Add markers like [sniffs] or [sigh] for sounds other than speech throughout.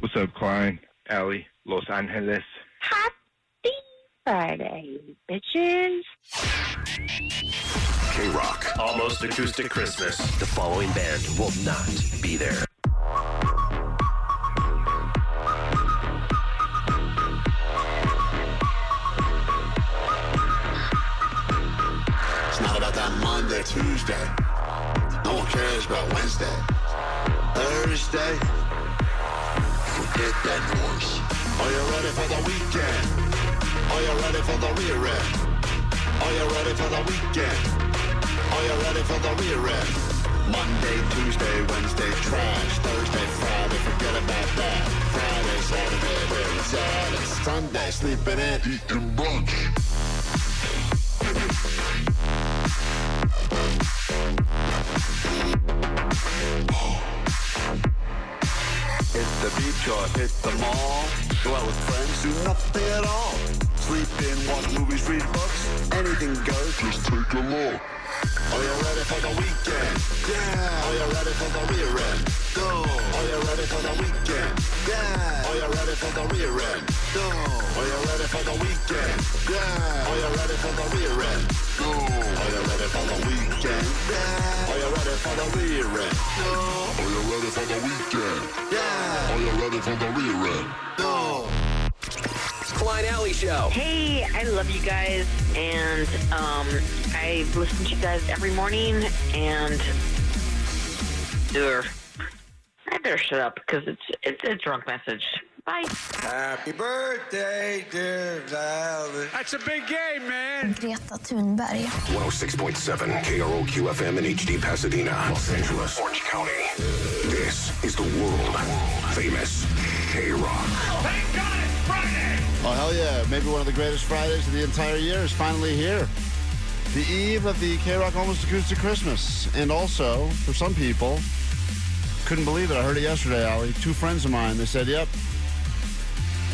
What's up, Klein, Ally, Los Angeles? Happy Friday, bitches. K Rock. Almost Acoustic Christmas. The following band will not be there. It's not about that Monday, Tuesday. No one cares about Wednesday. Thursday. That. Are you ready for the weekend? Are you ready for the rear end? Are you ready for the weekend? Are you ready for the rear end? Monday, Tuesday, Wednesday, trash. Thursday, Friday, forget about that. Friday, Saturday, where. It's Sunday, sleeping in, eating brunch. Or hit the mall. Go out with friends, do nothing at all. Sleep in, watch movies, read books. Anything goes, just take a look. Are you ready for the weekend? Yeah. Are you ready for the rear end? The rear end? Go. Are you ready for the weekend? Yeah. Are you ready for the rear end? Go. Are you ready for the weekend? Yeah. Are you ready for the rear end? Go. Are you ready for the weekend? Yeah. Are you ready for the rear end? Go. Klein Ally Show. Hey, I love you guys, and um, I listen to you guys every morning, and Ugh. I better shut up because it's it's a drunk message. Bye. Happy birthday, dear Violet. That's a big game, man. Greta Thunberg. 106.7 KROQ FM in HD Pasadena, Los Angeles, Orange County. This is the world famous K Rock. Thank God it's Friday. Oh, hell yeah. Maybe one of the greatest Fridays of the entire year is finally here. The eve of the K Rock Almost Acoustic Christmas. And also, for some people, couldn't believe it. I heard it yesterday, Ally. Two friends of mine, they said, yep,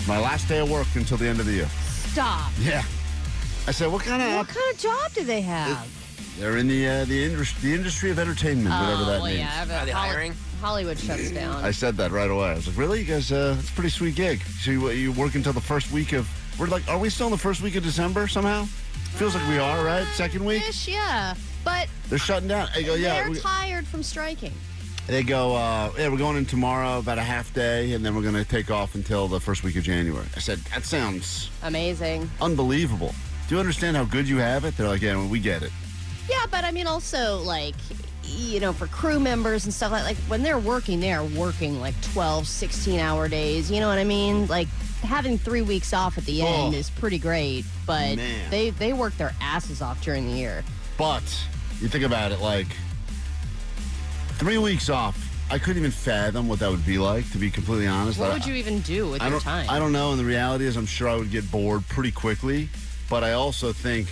my last day of work until the end of the year. Stop. Yeah. I said, what kind of. What kind of job do they have? They're in the uh, the, industry, the industry of entertainment, whatever oh, that well, means. yeah. Are they Holly- hiring? Hollywood shuts [clears throat] down. I said that right away. I was like, really? You guys, uh, it's a pretty sweet gig. So you, you work until the first week of. We're like, are we still in the first week of December somehow? Feels like we are, right? Second week? Ish, yeah. But They're shutting down. I go, yeah. they're we- tired from striking. They go, uh, yeah, we're going in tomorrow, about a half day, and then we're going to take off until the first week of January. I said, that sounds Amazing. unbelievable. Do you understand how good you have it? They're like, yeah, well, we get it. Yeah, but I mean, also, like, you know, for crew members and stuff like like when they're working, they are working like 12, 16 hour days. You know what I mean? Like, having three weeks off at the end Oh. is pretty great, but Man. they, they work their asses off during the year. But you think about it, like three weeks off. I couldn't even fathom what that would be like, to be completely honest. What I- would you even do with I your don't, time? I don't know. And the reality is, I'm sure I would get bored pretty quickly. But I also think,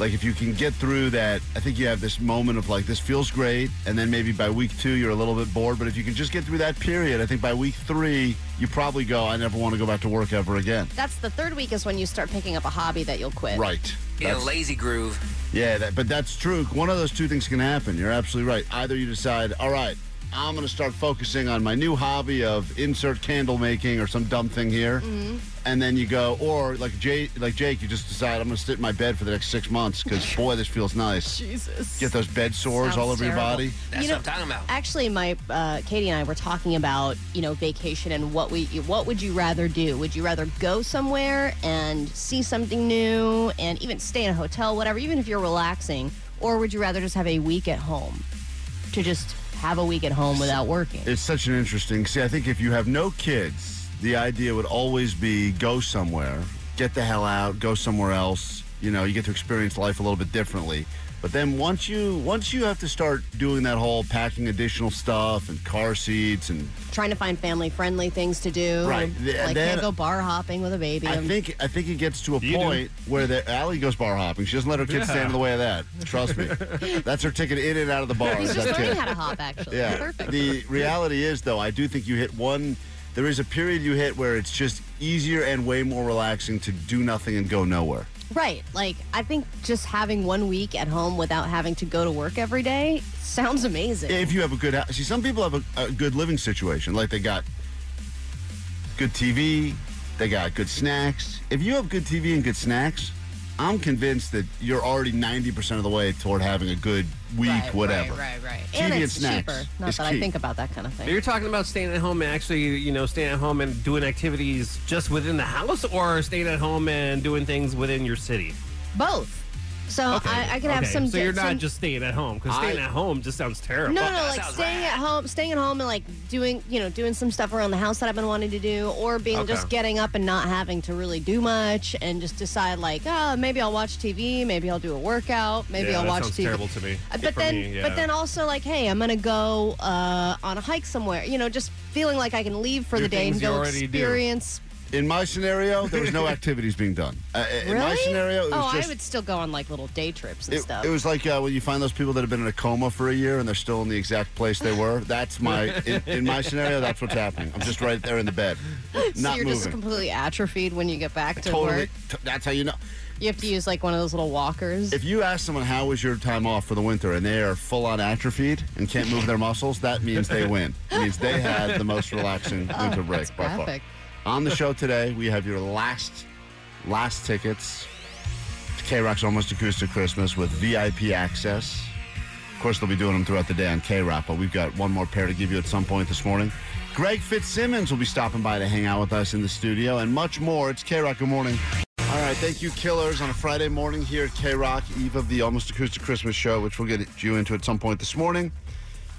like, if you can get through that, I think you have this moment of like, this feels great. And then maybe by week two, you're a little bit bored. But if you can just get through that period, I think by week three, you probably go, I never want to go back to work ever again. That's the third week is when you start picking up a hobby that you'll quit. Right. In a That's- lazy groove. Yeah, that, but that's true. One of those two things can happen. You're absolutely right. Either you decide, all right, I'm going to start focusing on my new hobby of insert candle making or some dumb thing here. Mm-hmm. And then you go, or like Jay, like Jake, you just decide I'm going to sit in my bed for the next six months because [laughs] boy, this feels nice. Jesus. Get those bed sores all over your body. You know, Actually, my uh, Katie and I were talking about you know vacation and what we what would you rather do? Would you rather go somewhere and see something new and even stay in a hotel, whatever, even if you're relaxing, or would you rather just have a week at home to just have a week at home without working? It's such an interesting. See, I think if you have no kids, the idea would always be go somewhere, get the hell out, go somewhere else. You know, you get to experience life a little bit differently. But then once you once you have to start doing that whole packing additional stuff and car seats and Trying to find family friendly things to do, Right. Th- Like then- can't go bar hopping with a baby. I think I think it gets to a You do. point where the Ally goes bar hopping. She doesn't let her kids Yeah. stand in the way of that. Trust me. [laughs] That's her ticket in and out of the bar. He's is just learning kid. how to hop, actually. Yeah. Perfect. The reality is, though, I do think you hit one. There is a period you hit where it's just easier and way more relaxing to do nothing and go nowhere. Right. Like, I think just having one week at home without having to go to work every day sounds amazing. If you have a good house, see, some people have a, a good living situation, like they got good TV, they got good snacks. If you have good TV and good snacks, I'm convinced that you're already 90% of the way toward having a good week, Right, whatever. Right, right, right. TV and and it's snacks cheaper. Not is that I think about that kind of thing. You're talking about staying at home and actually, you know, staying at home and doing activities just within the house, or staying at home and doing things within your city. Both. So I, I could have Okay, some. So you're some- not just staying at home because staying I- at home just sounds terrible. No, no, like staying at home, staying at home, and like doing, you know, doing some stuff around the house that I've been wanting to do, or being Okay. just getting up and not having to really do much, and just decide like, oh, maybe I'll watch TV, maybe I'll do a workout, maybe Yeah, I'll that watch sounds TV. terrible to me. Uh, But For then, me, yeah. but then also like, hey, I'm gonna go uh, on a hike somewhere. You know, just feeling like I can leave for Do the day and things you go already do. In my scenario, there was no [laughs] activities being done. Uh, in my Really? scenario, it was oh, just. I would still go on like little day trips and It, stuff. it was like uh, when you find those people that have been in a coma for a year and they're still in the exact place they were. That's my in, in my scenario. That's what's happening. I'm just right there in the bed, [laughs] so not you're moving. just completely atrophied when you get back to totally. work. t- that's how you know. You have to use like one of those little walkers. If you ask someone how was your time off for the winter and they are full on atrophied and can't move their muscles, that means they win. It means they had the most relaxing [laughs] winter break by far. On the show today, we have your last last tickets to K Rock's Almost Acoustic Christmas with VIP access. Of course, they'll be doing them throughout the day on K Rock, but we've got one more pair to give you at some point this morning. Greg Fitzsimmons will be stopping by to hang out with us in the studio and much more. It's K Rock. Good morning. All right, thank you, Killers, on a Friday morning here at K Rock, eve of the Almost Acoustic Christmas show, which we'll get you into at some point this morning.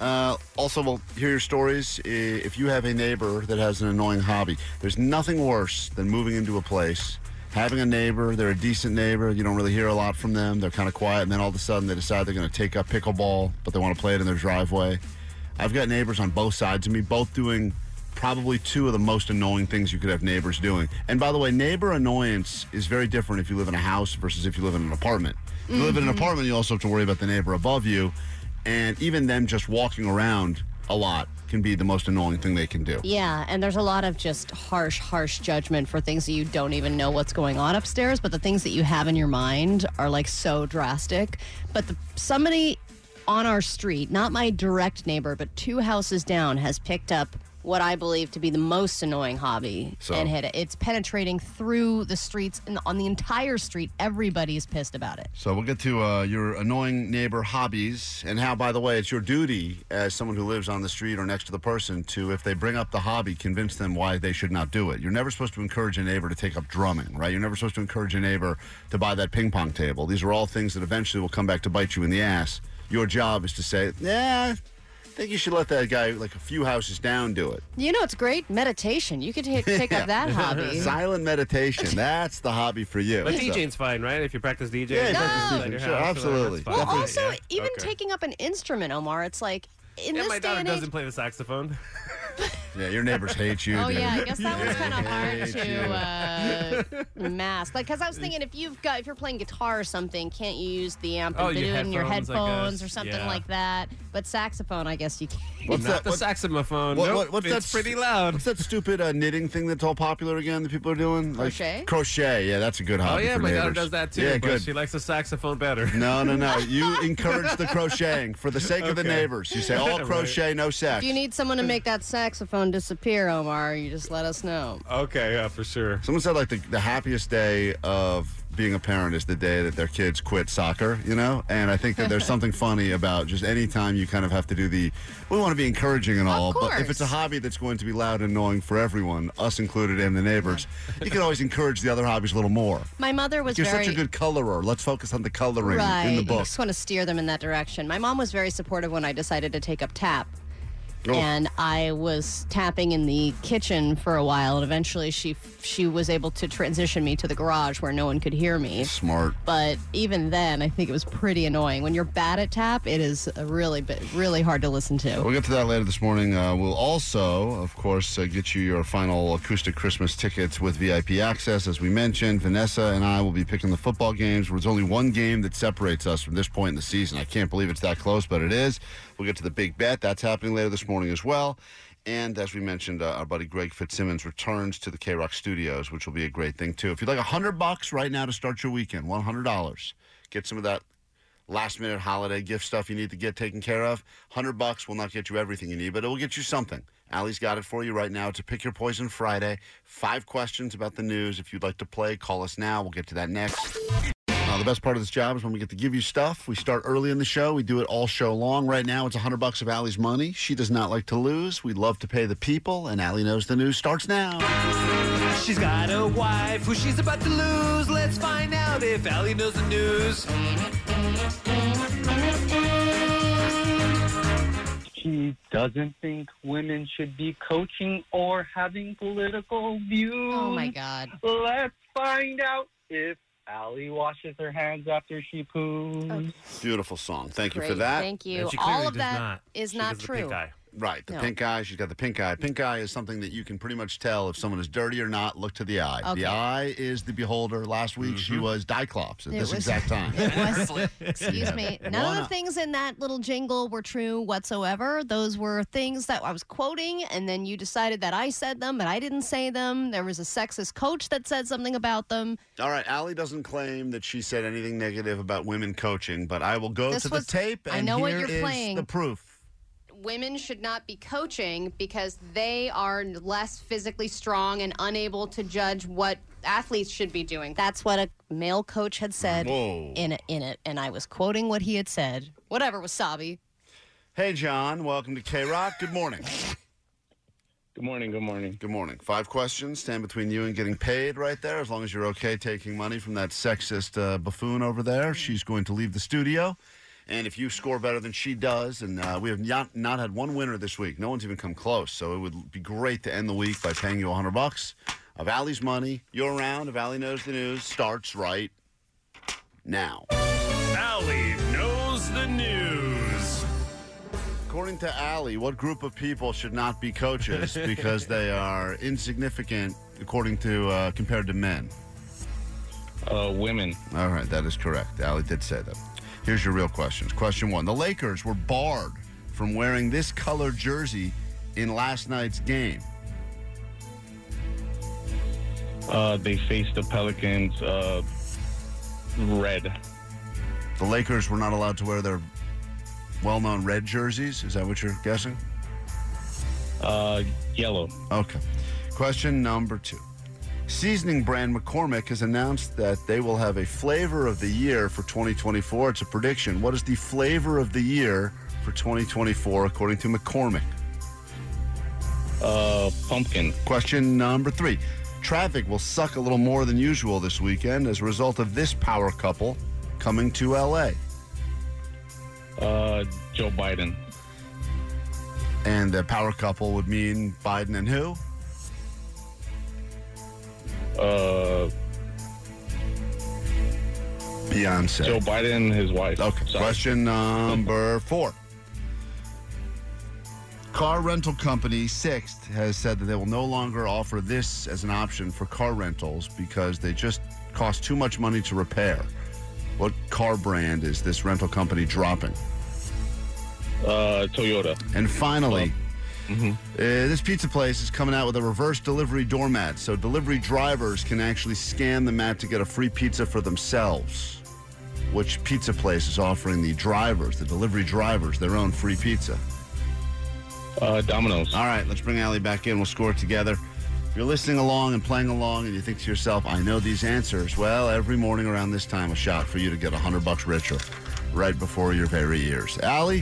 Uh, also, we'll hear your stories. If you have a neighbor that has an annoying hobby, there's nothing worse than moving into a place, having a neighbor, they're a decent neighbor, you don't really hear a lot from them, they're kind of quiet, and then all of a sudden they decide they're going to take up pickleball, but they want to play it in their driveway. I've got neighbors on both sides of me, both doing probably two of the most annoying things you could have neighbors doing. And by the way, neighbor annoyance is very different if you live in a house versus if you live in an apartment. If you live in an apartment, you also have to worry about the neighbor above you. And even them just walking around a lot can be the most annoying thing they can do. Yeah, and there's a lot of just harsh, harsh judgment for things that you don't even know what's going on upstairs, but the things that you have in your mind are like so drastic. But the, somebody on our street, not my direct neighbor, but two houses down, has picked up what I believe to be the most annoying hobby So? and hit it. It's penetrating through the streets and on the entire street. Everybody's pissed about it. So we'll get to uh, your annoying neighbor hobbies and how, by the way, it's your duty as someone who lives on the street or next to the person to, if they bring up the hobby, convince them why they should not do it. You're never supposed to encourage a neighbor to take up drumming, right? You're never supposed to encourage a neighbor to buy that ping pong table. These are all things that eventually will come back to bite you in the ass. Your job is to say, yeah, think you should let that guy like a few houses down do it. You know, it's great meditation. You could take, take up that [laughs] hobby. [laughs] Silent meditation. That's the hobby for you. But So- DJing's fine, right? If you practice DJing, Yeah, you you practice practice DJing, sure, house, so absolutely. fine. Well, Definitely. also, Yeah, even okay. taking up an instrument, Omar, it's like in Yeah, this my daughter and age, doesn't play the saxophone. [laughs] Yeah, your neighbors hate you. Oh dude. yeah, I guess that one's kind of hard to uh, mask. Like, cause I was thinking if you've got if you're playing guitar or something, can't you use the amp and Oh, do it in your headphones, I headphones guess. or something Yeah. like that? But saxophone, I guess you can't. What's Not that? the what- saxophone. What, Nope, what, what's it's that? pretty loud. What's that stupid uh, knitting thing that's all popular again? That people are doing? Like, Crochet? crochet. Yeah, that's a good hobby. Oh yeah, for my daughter does that too. Yeah, but good. she likes the saxophone better. No, no, no. [laughs] You encourage the crocheting for the sake of the neighbors. You say all [laughs] Right. crochet, no sax. If sex. you need someone to make that saxophone disappear, Omar, you just let us know. Okay, yeah, for sure. Someone said like the, the happiest day of being a parent is the day that their kids quit soccer, you know? And I think that there's [laughs] something funny about just any time you kind of have to do the, we want to be encouraging and all, but if it's a hobby that's going to be loud and annoying for everyone, us included and the neighbors, you can always encourage the other hobbies a little more. My mother was You're very such a good colorer. Let's focus on the coloring right. in the book. just want to steer them in that direction. My mom was very supportive when I decided to take up tap. Oh. And I was tapping in the kitchen for a while, and eventually she she was able to transition me to the garage where no one could hear me. Smart. But even then, I think it was pretty annoying. When you're bad at tap, it is a really really hard to listen to. We'll get to that later this morning. Uh, we'll also, of course, uh, get you your final acoustic Christmas tickets with VIP access. As we mentioned, Vanessa and I will be picking the football games. There's only one game that separates us from this point in the season. I can't believe it's that close, but it is. We'll get to the big bet. That's happening later this morning as well. And as we mentioned, uh, our buddy Greg Fitzsimmons returns to the K Rock studios, which will be a great thing, too. If you'd like a 100 bucks right now to start your weekend, $100, get some of that last minute holiday gift stuff you need to get taken care of. 100 bucks will not get you everything you need, but it will get you something. Ally's got it for you right now. A Pick Your Poison Friday. Five questions about the news. If you'd like to play, call us now. We'll get to that next. Uh, the best part of this job is when we get to give you stuff. We start early in the show. We do it all show long. Right now, it's 100 bucks of Ally's money. She does not like to lose. We love to pay the people, and Ally knows the news starts now. She's got a wife who she's about to lose. Let's find out if Ally knows the news. She doesn't think women should be coaching or having political views. Oh my God. Let's find out if Ally washes her hands after she poos. Beautiful song. Thank you for Great. that. Thank you. All of that is not true. Right, the No. pink eye. She's got the pink eye. Pink eye is something that you can pretty much tell if someone is dirty or not. Look to the eye. Okay. The eye is the beholder. Last week she mm-hmm. was Diclops at It this was- exact [laughs] time. It was, [laughs] excuse me. None of the Wanna- things in that little jingle were true whatsoever. Those were things that I was quoting, and then you decided that I said them, but I didn't say them. There was a sexist coach that said something about them. All right, Ally doesn't claim that she said anything negative about women coaching, but I will go This to was- the tape and I know what here you're is playing. the proof. Women should not be coaching because they are less physically strong and unable to judge what athletes should be doing. That's what a male coach had said Whoa. in it, in it, and I was quoting what he had said. Whatever, Wasabi. Hey, John, welcome to K Rock. Good morning. Good morning, good morning. Good morning. Five questions stand between you and getting paid right there. As long as you're okay taking money from that sexist uh, buffoon over there, she's going to leave the studio. And if you score better than she does, and uh, we have not, not had one winner this week, no one's even come close. So it would be great to end the week by paying you 100 bucks of Ally's money. Your round of Ally Knows the News starts right now. Ally knows the news. According to Ally, what group of people should not be coaches [laughs] because they are insignificant, according to uh, compared to men? Uh, women. All right, that is correct. Ally did say that. Here's your real questions. Question one: The Lakers were barred from wearing this color jersey in last night's game. Uh, they faced the Pelicans. Uh, red. The Lakers were not allowed to wear their well-known red jerseys. Is that what you're guessing? Uh, yellow. Okay. Question number two. Seasoning brand McCormick has announced that they will have a flavor of the year for 2024. It's a prediction. What is the flavor of the year for 2024 according to McCormick? Uh, pumpkin. Question number three. Traffic will suck a little more than usual this weekend as a result of this power couple coming to LA. Uh, Joe Biden. And the power couple would mean Biden and who? Uh, Beyonce. Joe Biden and his wife. Okay. Sorry. Question number four. car rental company Sixt has said that they will no longer offer this as an option for car rentals because they just cost too much money to repair. What car brand is this rental company dropping? Uh, Toyota. And finally, uh, this pizza place is coming out with a reverse delivery doormat, so delivery drivers can actually scan the mat to get a free pizza for themselves. Which pizza place is offering the drivers, the delivery drivers, their own free pizza? Uh, Domino's. All right, let's bring Ally back in. We'll score it together. If you're listening along and playing along and you think to yourself, I know these answers, well, every morning around this time, a shot for you to get 100 bucks richer right before your very ears. Ally,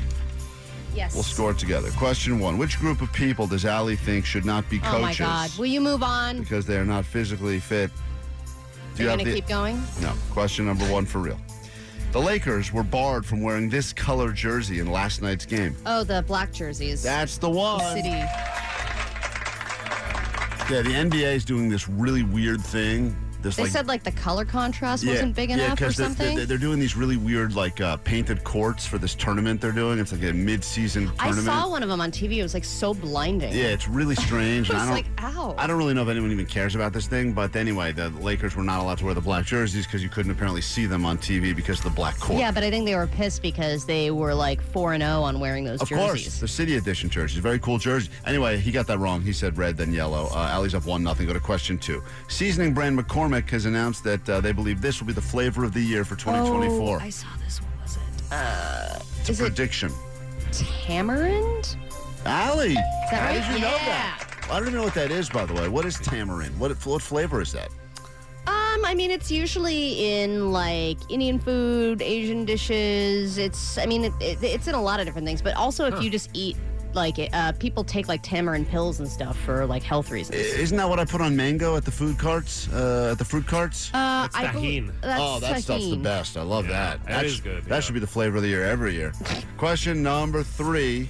Yes. we'll score it together. Question one Which group of people does Ally think should not be coaches? Oh my God. Will you move on? because they are not physically fit? Do You're have going to keep going? No. Question number one for real. The Lakers were barred from wearing this color jersey in last night's game. Oh, the black jerseys. That's the one. City. Yeah, the NBA is doing this really weird thing. This They like said like the color contrast wasn't big enough or something. They're, they're doing these really weird like uh, painted courts for this tournament they're doing. It's like a mid-season tournament. I saw one of them on TV. It was like so blinding. Yeah, it's really [laughs] strange. I don't, ow. I don't really know if anyone even cares about this thing, but anyway, the Lakers were not allowed to wear the black jerseys because you couldn't apparently see them on TV because of the black court. Yeah, but I think they were pissed because they were like 4 and 0 on wearing those Of jerseys. course, the city edition jerseys, very cool jersey. Anyway, he got that wrong. He said red, then yellow. Uh, Ally's up one nothing. Go to question two. Seasoning brand McCormick has announced that uh, they believe this will be the flavor of the year for 2024. Oh, I saw this. What was it? Uh, it's is a it prediction. tamarind? Ally, that how right? did you know Yeah. that? I don't even know what that is, by the way. What is tamarind? What what flavor is that? Um, I mean, it's usually in like Indian food, Asian dishes. It's, I mean, it, it, it's in a lot of different things. But also, if you just eat like uh, people take like tamarind pills and stuff for like health reasons. Isn't that what I put on mango at the food carts? Uh, at the fruit carts? Uh, I bel- that's oh, that stuff's the best. I love that. that is sh- good, That should be the flavor of the year every year. Question number three.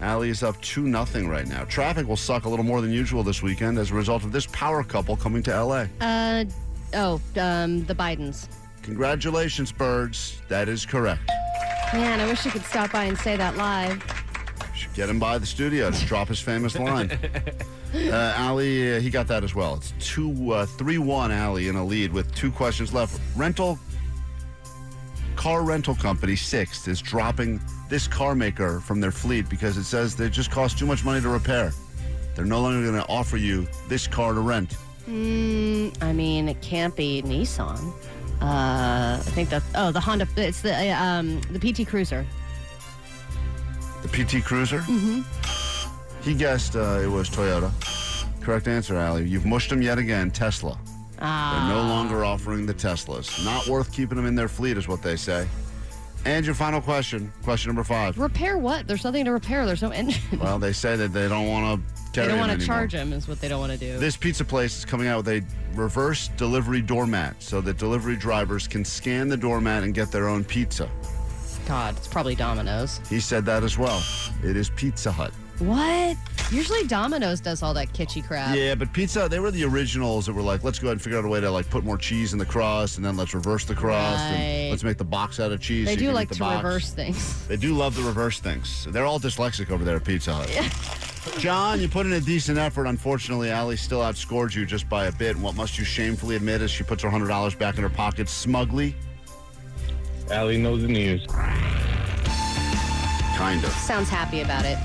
Ally is up 2 nothing right now. Traffic will suck a little more than usual this weekend as a result of this power couple coming to LA. Uh, oh, um, the Bidens. Congratulations, birds. That is correct. Man, I wish you could stop by and say that live. Should get him by the studio to drop his famous line. [laughs] Uh, Ally, uh, he got that as well. It's two, uh, three, one. Ally in a lead with two questions left. Rental car rental company Sixt is dropping this car maker from their fleet because it says they just cost too much money to repair. They're no longer going to offer you this car to rent. Mm, I mean, it can't be Nissan. Uh, I think that's oh the Honda. It's the uh, um the PT Cruiser. The PT Cruiser. Mm-hmm. He guessed uh, it was Toyota. Correct answer, Ally. You've mushed him yet again. Tesla. Ah. They're no longer offering the Teslas. Not worth keeping them in their fleet, is what they say. And your final question, question number five. Repair what? There's nothing to repair. There's no engine. [laughs] Well, they say that they don't want to they don't want to charge them. Is what they don't want to do. This pizza place is coming out with a reverse delivery doormat so that delivery drivers can scan the doormat and get their own pizza. God, it's probably Domino's. He said that as well. It is Pizza Hut. What? Usually Domino's does all that kitschy crap. Yeah, but pizza, they were the originals that were like, let's go ahead and figure out a way to like put more cheese in the crust and then let's reverse the crust Right. and let's make the box out of cheese. They so do like eat to box. reverse things. [laughs] They do love the reverse things. They're all dyslexic over there at Pizza Hut. John, you put in a decent effort. Unfortunately, Ally still outscored you just by a bit. And what must you shamefully admit is she puts her $100 back in her pocket smugly. Ally knows the news. Kind of. Sounds happy about it.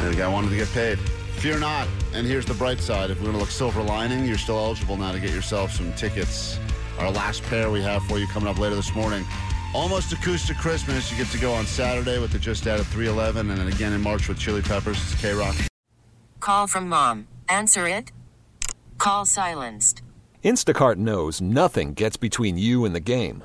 And the guy wanted to get paid. Fear not. And here's the bright side. If we're going to look silver lining, you're still eligible now to get yourself some tickets. Our last pair we have for you coming up later this morning. Almost Acoustic Christmas. You get to go on Saturday with the Just Added 311 and then again in March with Chili Peppers. It's K Rock. Call from mom. Answer it. Call silenced. Instacart knows nothing gets between you and the game.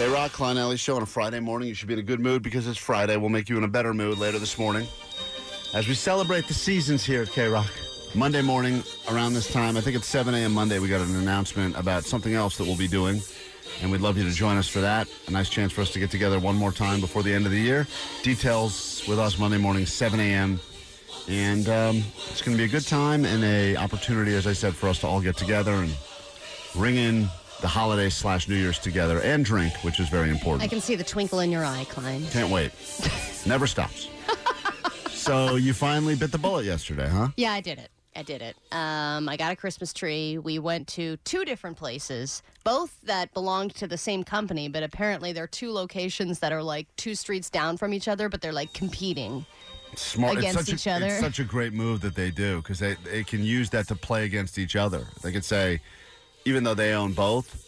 K Rock, Klein Ally Show on a Friday morning. You should be in a good mood because it's Friday. We'll make you in a better mood later this morning as we celebrate the seasons here at K Rock. Monday morning, around this time, I think it's 7 a.m. Monday, we got an announcement about something else that we'll be doing. And we'd love you to join us for that. A nice chance for us to get together one more time before the end of the year. Details with us Monday morning, 7 a.m. And um, it's going to be a good time and a opportunity, as I said, for us to all get together and ring in the holiday slash New Year's together and drink, which is very important. I can see the twinkle in your eye, Klein. Can't wait. Never stops. [laughs] so you finally bit the bullet yesterday, huh? Yeah, I did it. I did it. Um, I got a Christmas tree. We went to two different places, both that belonged to the same company, but apparently they're two locations that are like two streets down from each other, but they're like competing. Smart. Against each a, other. It's such a great move that they do because they, they can use that to play against each other. They could say, even though they own both,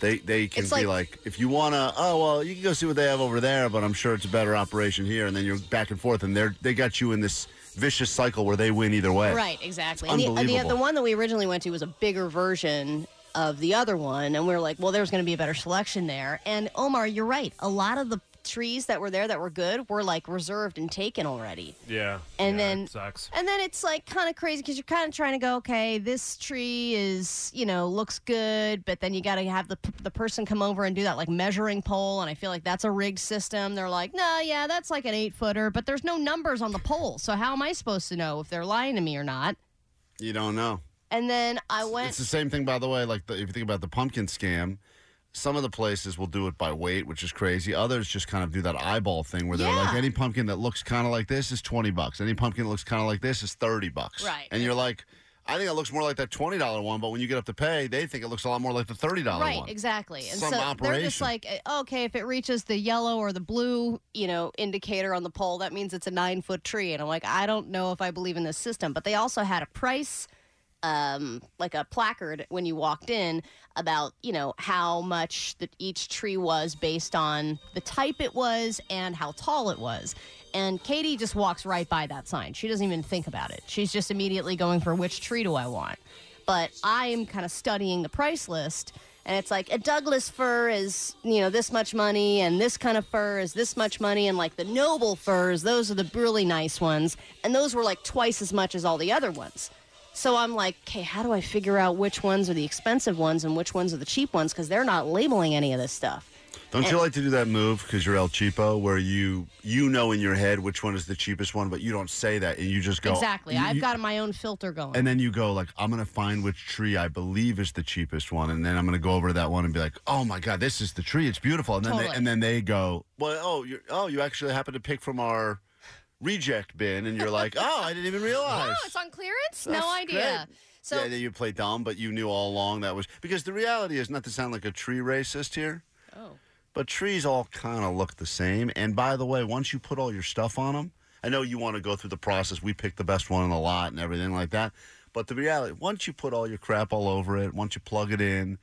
they they can It's be like- like, if you want to, oh well, you can go see what they have over there, but I'm sure it's a better operation here, and then you're back and forth, and they're they got you in this vicious cycle where they win either way. Right, exactly. And the, and the, unbelievable. the one that we originally went to was a bigger version of the other one, and we were like, well, there's going to be a better selection there. And Omar, you're right. A lot of the trees that were there that were good were like reserved and taken already. Yeah. And yeah, then sucks. And then it's like kind of crazy because you're kind of trying to go, okay, this tree is, you know, looks good, but then you got to have the the person come over and do that like measuring pole, and I feel like that's a rigged system. They're like, no, yeah, that's like an eight footer, but there's no numbers on the pole, so how am I supposed to know if they're lying to me or not? You don't know. And then I went. It's the same thing, by the way. Like the, if you think about the pumpkin scam, some of the places will do it by weight, which is crazy. Others just kind of do that eyeball thing where they're like, any pumpkin that looks kind of like this is twenty bucks. Any pumpkin that looks kind of like this is thirty bucks. Right. And you're like, I think it looks more like that twenty dollar one, but when you get up to pay, they think it looks a lot more like the thirty dollar one. Right, one. exactly. And Some so they're just operation. like, eh, okay, if it reaches the yellow or the blue, you know, indicator on the pole, that means it's a nine foot tree. And I'm like, I don't know if I believe in this system. But they also had a price, um, like a placard when you walked in about, you know, how much that each tree was based on the type it was and how tall it was. And Katie just walks right by that sign. She doesn't even think about it. She's just immediately going for which tree do I want but I am kind of studying the price list. And it's like a Douglas fir is, you know, this much money, and this kind of fir is this much money, and like the noble firs, those are the really nice ones, and those were like twice as much as all the other ones. So I'm like, okay, how do I figure out which ones are the expensive ones and which ones are the cheap ones? Because they're not labeling any of this stuff. Don't And- you like to do that move because you're El Cheapo, where you you know in your head which one is the cheapest one, but you don't say that, and you just go exactly. you- I've you- got my own filter going. And then you go like, I'm gonna find which tree I believe is the cheapest one, and then I'm gonna go over to that one and be like, Oh my god, this is the tree. It's beautiful. And then Totally. they, and then they go, Well, oh, you oh, you actually happen to pick from our reject bin, and you're like, [laughs] Oh, I didn't even realize. oh, it's on clearance? That's no idea. great. So yeah, you play dumb, but you knew all along that was because the reality is not to sound like a tree racist here. Oh. But trees all kind of look the same. And by the way, once you put all your stuff on them, I know you want to go through the process. We pick the best one in the lot and everything like that. But the reality, once you put all your crap all over it, once you plug it in,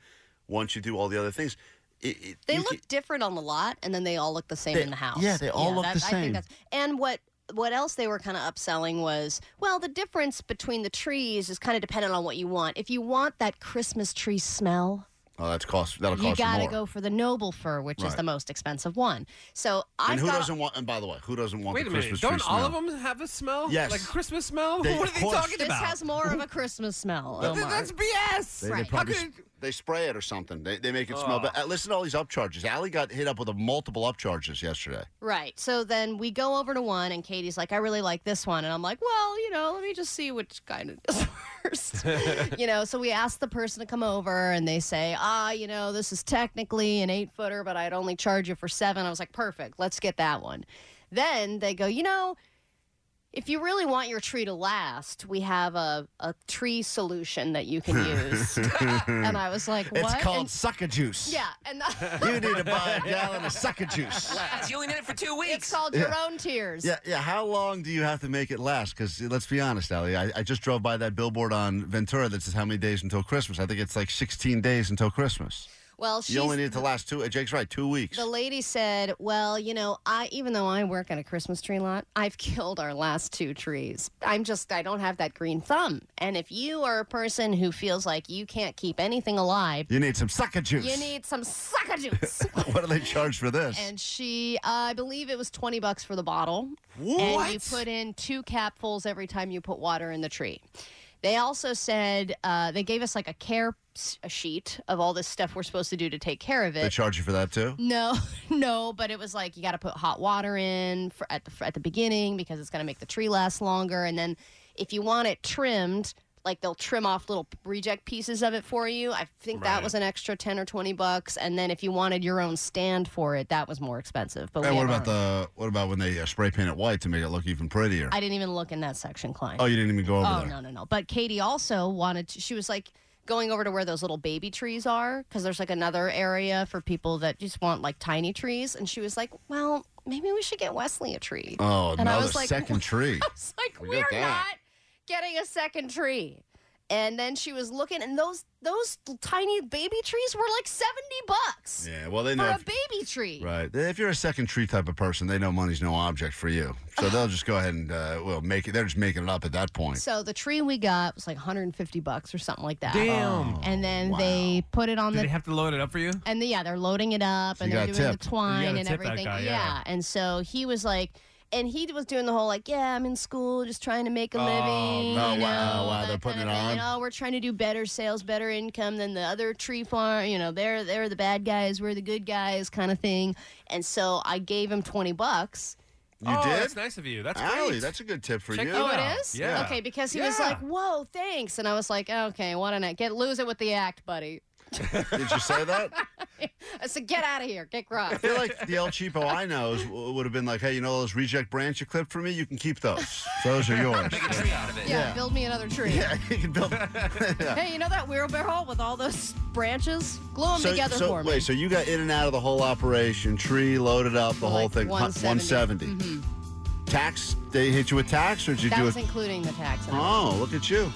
once you do all the other things, it, it, They look can- different on the lot, and then they all look the same They- in the house. yeah, they all look the I same. and what what else they were kind of upselling was, well, the difference between the trees is kind of dependent on what you want. If you want that Christmas tree smell, oh, that's cost. That'll cost you cost got to go for the noble fir, which is the most expensive one. So I've and who got doesn't want? And by the way, who doesn't want Wait the a minute. Christmas Don't tree all smell? of them have a smell? Yes. Like a Christmas smell? They- [laughs] what are they course. talking this about? This has more of a Christmas smell. Omar. That's BS. They- they Right. probably How could- They spray it or something. They, they make it smell Oh. bad. Uh, Listen to all these upcharges. Ally got hit up with a multiple upcharges yesterday. Right. So then we go over to one, and Katie's like, I really like this one. And I'm like, well, you know, let me just see which kind it is [laughs] first. [laughs] you know, so we ask the person to come over, and they say, ah, you know, this is technically an eight footer, but I'd only charge you for seven. I was like, perfect. Let's get that one. Then they go, you know, if you really want your tree to last, we have a, a tree solution that you can use. [laughs] and I was like, what? It's called And- sucker juice. yeah. And [laughs] You need to buy a gallon of sucker juice. [laughs] you only need it for two weeks. It's called your Yeah. own tears. Yeah, yeah. How long do you have to make it last? Because let's be honest, Ally, I, I just drove by that billboard on Ventura that says how many days until Christmas. I think it's like 16 days until Christmas. Well, she's, You only need it to last two. uh, Jake's right, two weeks. The lady said, "Well, you know, I even though I work at a Christmas tree lot, I've [laughs] killed our last two trees. I'm just I don't have that green thumb. And if you are a person who feels like you can't keep anything alive, You need some sucker juice. you need some sucker juice." [laughs] what do they charge for this? and she, uh, I believe it was 20 bucks for the bottle. What? And you put in two capfuls every time you put water in the tree. They also said uh, they gave us like a care a sheet of all this stuff we're supposed to do to take care of it. they charge you for that too? No, [laughs] no, but it was like you got to put hot water in for, at the at the beginning because it's going to make the tree last longer, and then if you want it trimmed, like they'll trim off little reject pieces of it for you. I think that was an extra ten or twenty bucks, and then if you wanted your own stand for it, that was more expensive. But and what about the what about when they uh, spray paint it white to make it look even prettier? I didn't even look in that section, Klein. oh, you didn't even go over oh there. no no no! But Katie also wanted. To, she was like going over to where those little baby trees are because there's like another area for people that just want like tiny trees, and she was like, "Well, maybe we should get Wesley a tree." Oh, and I another was like, second [laughs] tree. I was like, We "We're not getting a second tree." And then she was looking, and those those tiny baby trees were like seventy bucks Yeah, well, they for know. a baby tree. right. If you're a second tree type of person, they know money's no object for you. So [laughs] they'll just go ahead and, uh, well, make it. They're just making it up at that point. So the tree we got was like 150 bucks or something like that. Damn. And then they put it on Did the they have to load it up for you? and the, yeah, they're loading it up So and they're doing tip. the twine and everything. guy, yeah. yeah. And so he was like, and he was doing the whole like, yeah, I'm in school, just trying to make a Oh, living. no, you wow, know, wow, that they're putting kind it of thing. on? Oh, we're trying to do better sales, better income than the other tree farm. You know, they're they're the bad guys, we're the good guys, kind of thing. And so I gave him twenty bucks. You oh, did? That's nice of you. That's Ally, great. that's a good tip for Check you. that Oh, it is? Yeah. Okay, because he was Yeah. like, "Whoa, thanks," and I was like, "Okay, what an act. Get lose it with the act, buddy." [laughs] Did you say that? [laughs] I said, "Get out of here, get I feel like the El Cheapo I know is, would have been like, hey, you know those reject branch you clipped for me? You can keep those. Those are yours. Yeah, build me another tree. Yeah, [laughs] you can build. Yeah. Hey, you know that wheelbarrow with all those branches? Glue them So, together so for me. wait, so you got in and out of the whole operation, tree loaded up, the whole thing, 170. 170. Tax? They hit you with tax, or did you Mm-hmm. that do was it? including the tax. and Oh, look at you.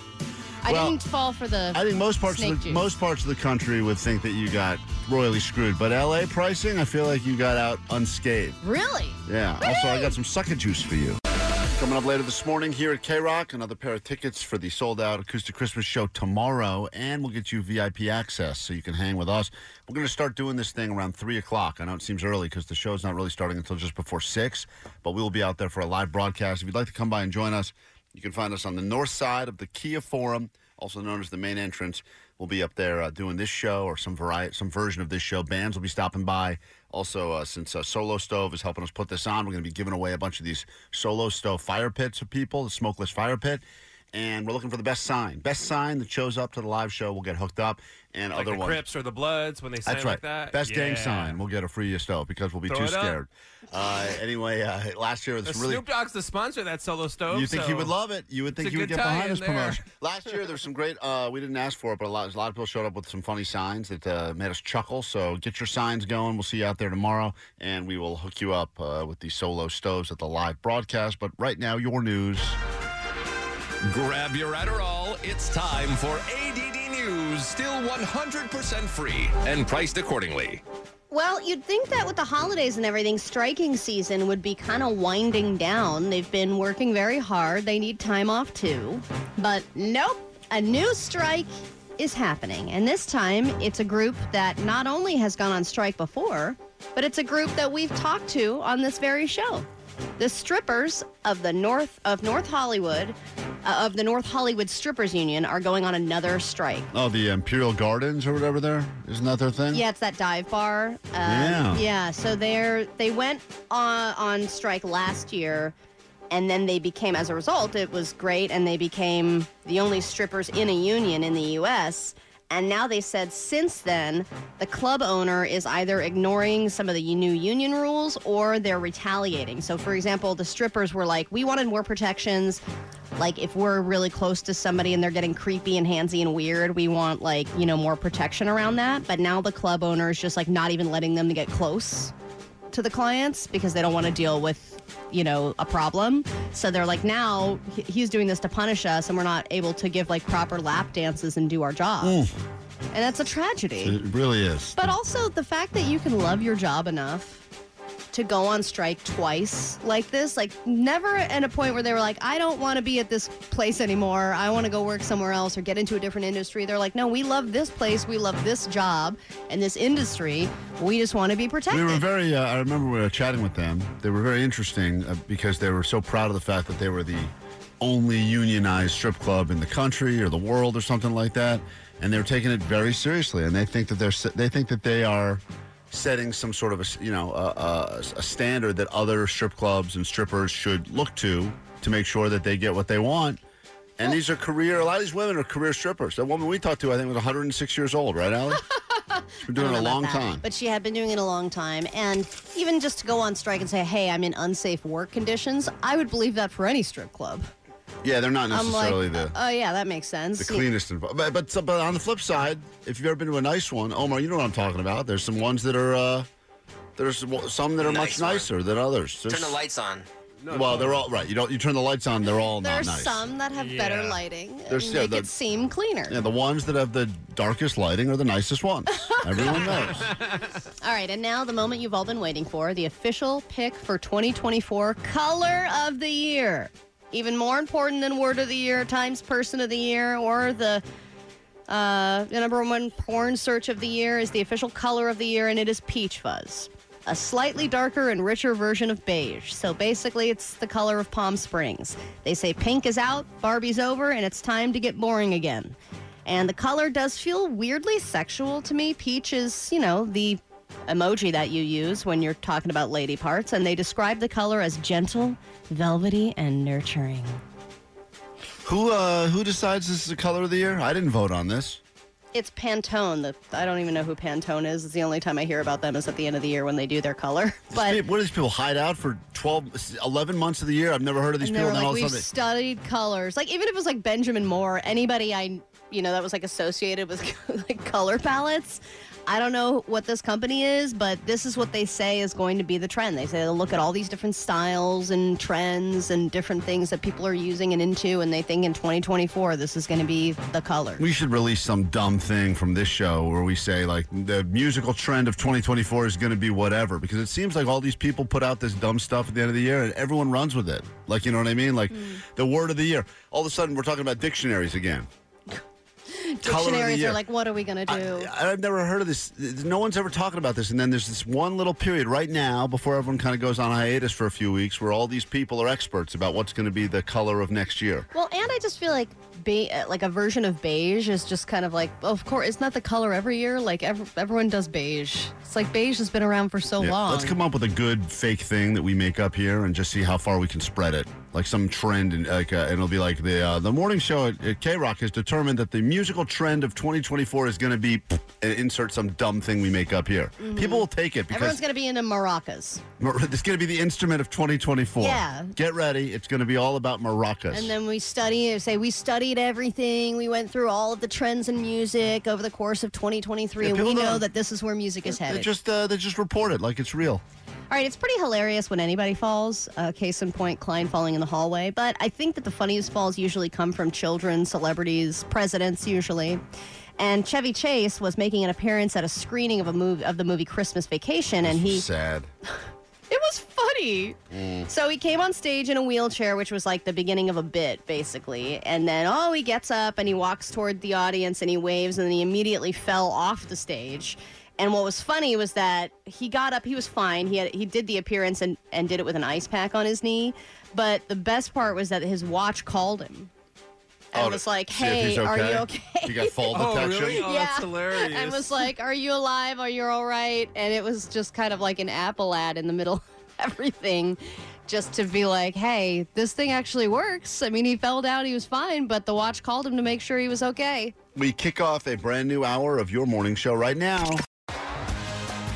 I well, didn't fall for the. I think most parts of the juice. most parts of the country would think that you got royally screwed, but LA pricing, I feel like you got out unscathed. Really? Yeah. Also, I got some sucker juice for you. Coming up later this morning here at K Rock, another pair of tickets for the sold out acoustic Christmas show tomorrow, and we'll get you VIP access so you can hang with us. We're going to start doing this thing around three o'clock. I know it seems early because the show's not really starting until just before six, but we will be out there for a live broadcast. If you'd like to come by and join us, you can find us on the north side of the Kia Forum, also known as the main entrance. We'll be up there uh, doing this show or some variety, some version of this show. Bands will be stopping by. Also, uh, since uh, Solo Stove is helping us put this on, we're going to be giving away a bunch of these Solo Stove fire pits for people, the smokeless fire pit. And we're looking for the best sign. Best sign that shows up to the live show will get hooked up. And Like other the ones. Crips or the Bloods when they sign That's right. like that. Best gang Yeah. sign. We'll get a free stove because we'll be Throw too scared. Uh, anyway, uh, last year The was really. Snoop Dogg's the sponsor of that solo stove. You think he so would love it? You would think he would get behind this there. promotion. [laughs] Last year, there was some great. Uh, we didn't ask for it, but a lot, a lot of people showed up with some funny signs that uh, made us chuckle. So get your signs going. We'll see you out there tomorrow, and we will hook you up uh, with the solo stoves at the live broadcast. But right now, your news. Grab your Adderall. It's time for ADD News. Still 100% free and priced accordingly. Well, you'd think that with the holidays and everything, striking season would be kind of winding down. They've been working very hard. They need time off too. But nope, a new strike is happening. And this time, it's a group that not only has gone on strike before, but it's a group that we've talked to on this very show. The strippers of the North of North Hollywood uh, of the North Hollywood Strippers Union are going on another strike. Oh, the Imperial Gardens or whatever there? Isn't that their thing? Yeah, it's that dive bar. Uh, Yeah. Yeah. So they're they went on on strike last year, and then they became as a result. It was great, and they became the only strippers in a union in the U.S. And now they said since then, the club owner is either ignoring some of the new union rules or they're retaliating. So, for example, the strippers were like, we wanted more protections. Like, if we're really close to somebody and they're getting creepy and handsy and weird, we want, like, you know, more protection around that. But now the club owner is just, like, not even letting them get close to the clients because they don't want to deal with you know a problem so they're like now he's doing this to punish us and we're not able to give like proper lap dances and do our job Mm. and that's a tragedy It really is. but also the fact that you can love your job enough to go on strike twice like this like never at a point where they were like i don't want to be at this place anymore i want to go work somewhere else or get into a different industry they're like no we love this place we love this job and this industry we just want to be protected We were very, uh, I remember we were chatting with them. They were very interesting uh, because they were so proud of the fact that they were the only unionized strip club in the country or the world or something like that. And they were taking it very seriously. And they think that they're, they think that they are setting some sort of a, you know, a, a, a standard that other strip clubs and strippers should look to to make sure that they get what they want. And these are career, a lot of these women are career strippers. That woman we talked to, I think, was 106 years old, right, Ally? [laughs] She's been doing it a long that, time. But she had been doing it a long time. And even just to go on strike and say, hey, I'm in unsafe work conditions, I would believe that for any strip club. Yeah, they're not I'm like, necessarily the oh, yeah, that makes sense. the cleanest. Inv- but, but so- but on the flip side, if you've ever been to a nice one, Omar, you know what I'm talking about. There's some ones that are uh, there's some that are Nice much one. nicer than others. Turn the lights on. well, they're all right. You don't. You turn the lights on. They're all There's not nice. some that have better Yeah. lighting and There's- yeah, make the- it seem cleaner. Yeah, the ones that have the darkest lighting are the nicest ones. [laughs] Everyone knows. [laughs] All right, and now the moment you've all been waiting for the official pick for 2024 Color of the Year. Even more important than Word of the Year, Times Person of the Year, or the uh, the number one porn search of the year is the official color of the year, and it is Peach Fuzz. A slightly darker and richer version of beige. So basically, it's the color of Palm Springs. They say pink is out, Barbie's over, and it's time to get boring again. And the color does feel weirdly sexual to me. Peach is, you know, the emoji that you use when you're talking about lady parts, and they describe the color as gentle, velvety, and nurturing. Who uh, who decides this is the color of the year? I didn't vote on this. It's Pantone. The, I don't even know who Pantone is. It's the only time I hear about them is at the end of the year when they do their color. [laughs] But what do these people hide out for 12, 11 months of the year? I've never heard of these and people. were and then all like, of a we've studied colors. Like even if it was like Benjamin Moore, anybody I you know that was like associated with [laughs] like color palettes. I don't know what this company is, but this is what they say is going to be the trend. They say they'll look at all these different styles and trends and different things that people are using and into, and they think in 2024 this is going to be the color. we should release some dumb thing from this show where we say like the musical trend of 2024 is going to be whatever because it seems like all these people put out this dumb stuff at the end of the year and everyone runs with it. Like you know what I mean? Like hmm. the word of the year. All of a sudden we're talking about dictionaries again. Color Dictionaries are like, what are we going to do? I've never heard of this. No one's ever talking about this. And then there's this one little period right now before everyone kind of goes on hiatus for a few weeks where all these people are experts about what's going to be the color of next year. Well, and I just feel like be- like a version of beige is just kind of like, of course, isn't that the color every year? Like ev- everyone does beige. It's like beige has been around for so Yeah, long. Let's come up with a good fake thing that we make up here and just see how far we can spread it. Like some trend, and like, uh, it'll be like the uh, the morning show at, at K Rock has determined that the musical trend of 2024 is going to be [sniffs] and insert some dumb thing we make up here. Mhm. People will take it because Everyone's going to be into maracas. [laughs] it's going to be the instrument of 2024. Yeah. Get ready. It's going to be all about maracas. And then we study, say we studied everything. We went through all of the trends in music over the course of 2023, Yeah, and we know that this is where music is they headed. just uh, they just report it like it's real. All right, it's pretty hilarious when anybody falls. Uh, case in point, Klein falling in the hallway. But I think that the funniest falls usually come from children, celebrities, presidents, usually. And Chevy Chase was making an appearance at a screening of a movie of the movie Christmas Vacation, and he sad. [laughs] it was funny. So he came on stage in a wheelchair, which was like the beginning of a bit, basically. And then, oh, he gets up and he walks toward the audience and he waves, and then he immediately fell off the stage. And what was funny was that he got up, he was fine. He had he did the appearance and, and did it with an ice pack on his knee. But the best part was that his watch called him. and Oh, was like, "Hey, he's are you okay? okay?" You got fall [laughs] Oh, detection. really? Oh, that's hilarious. and was like, "Are you alive? Are you all right?" And it was just kind of like an Apple ad in the middle of [laughs] everything, just to be like, "Hey, this thing actually works." I mean, he fell down, he was fine, but the watch called him to make sure he was okay. We kick off a brand new hour of your morning show right now.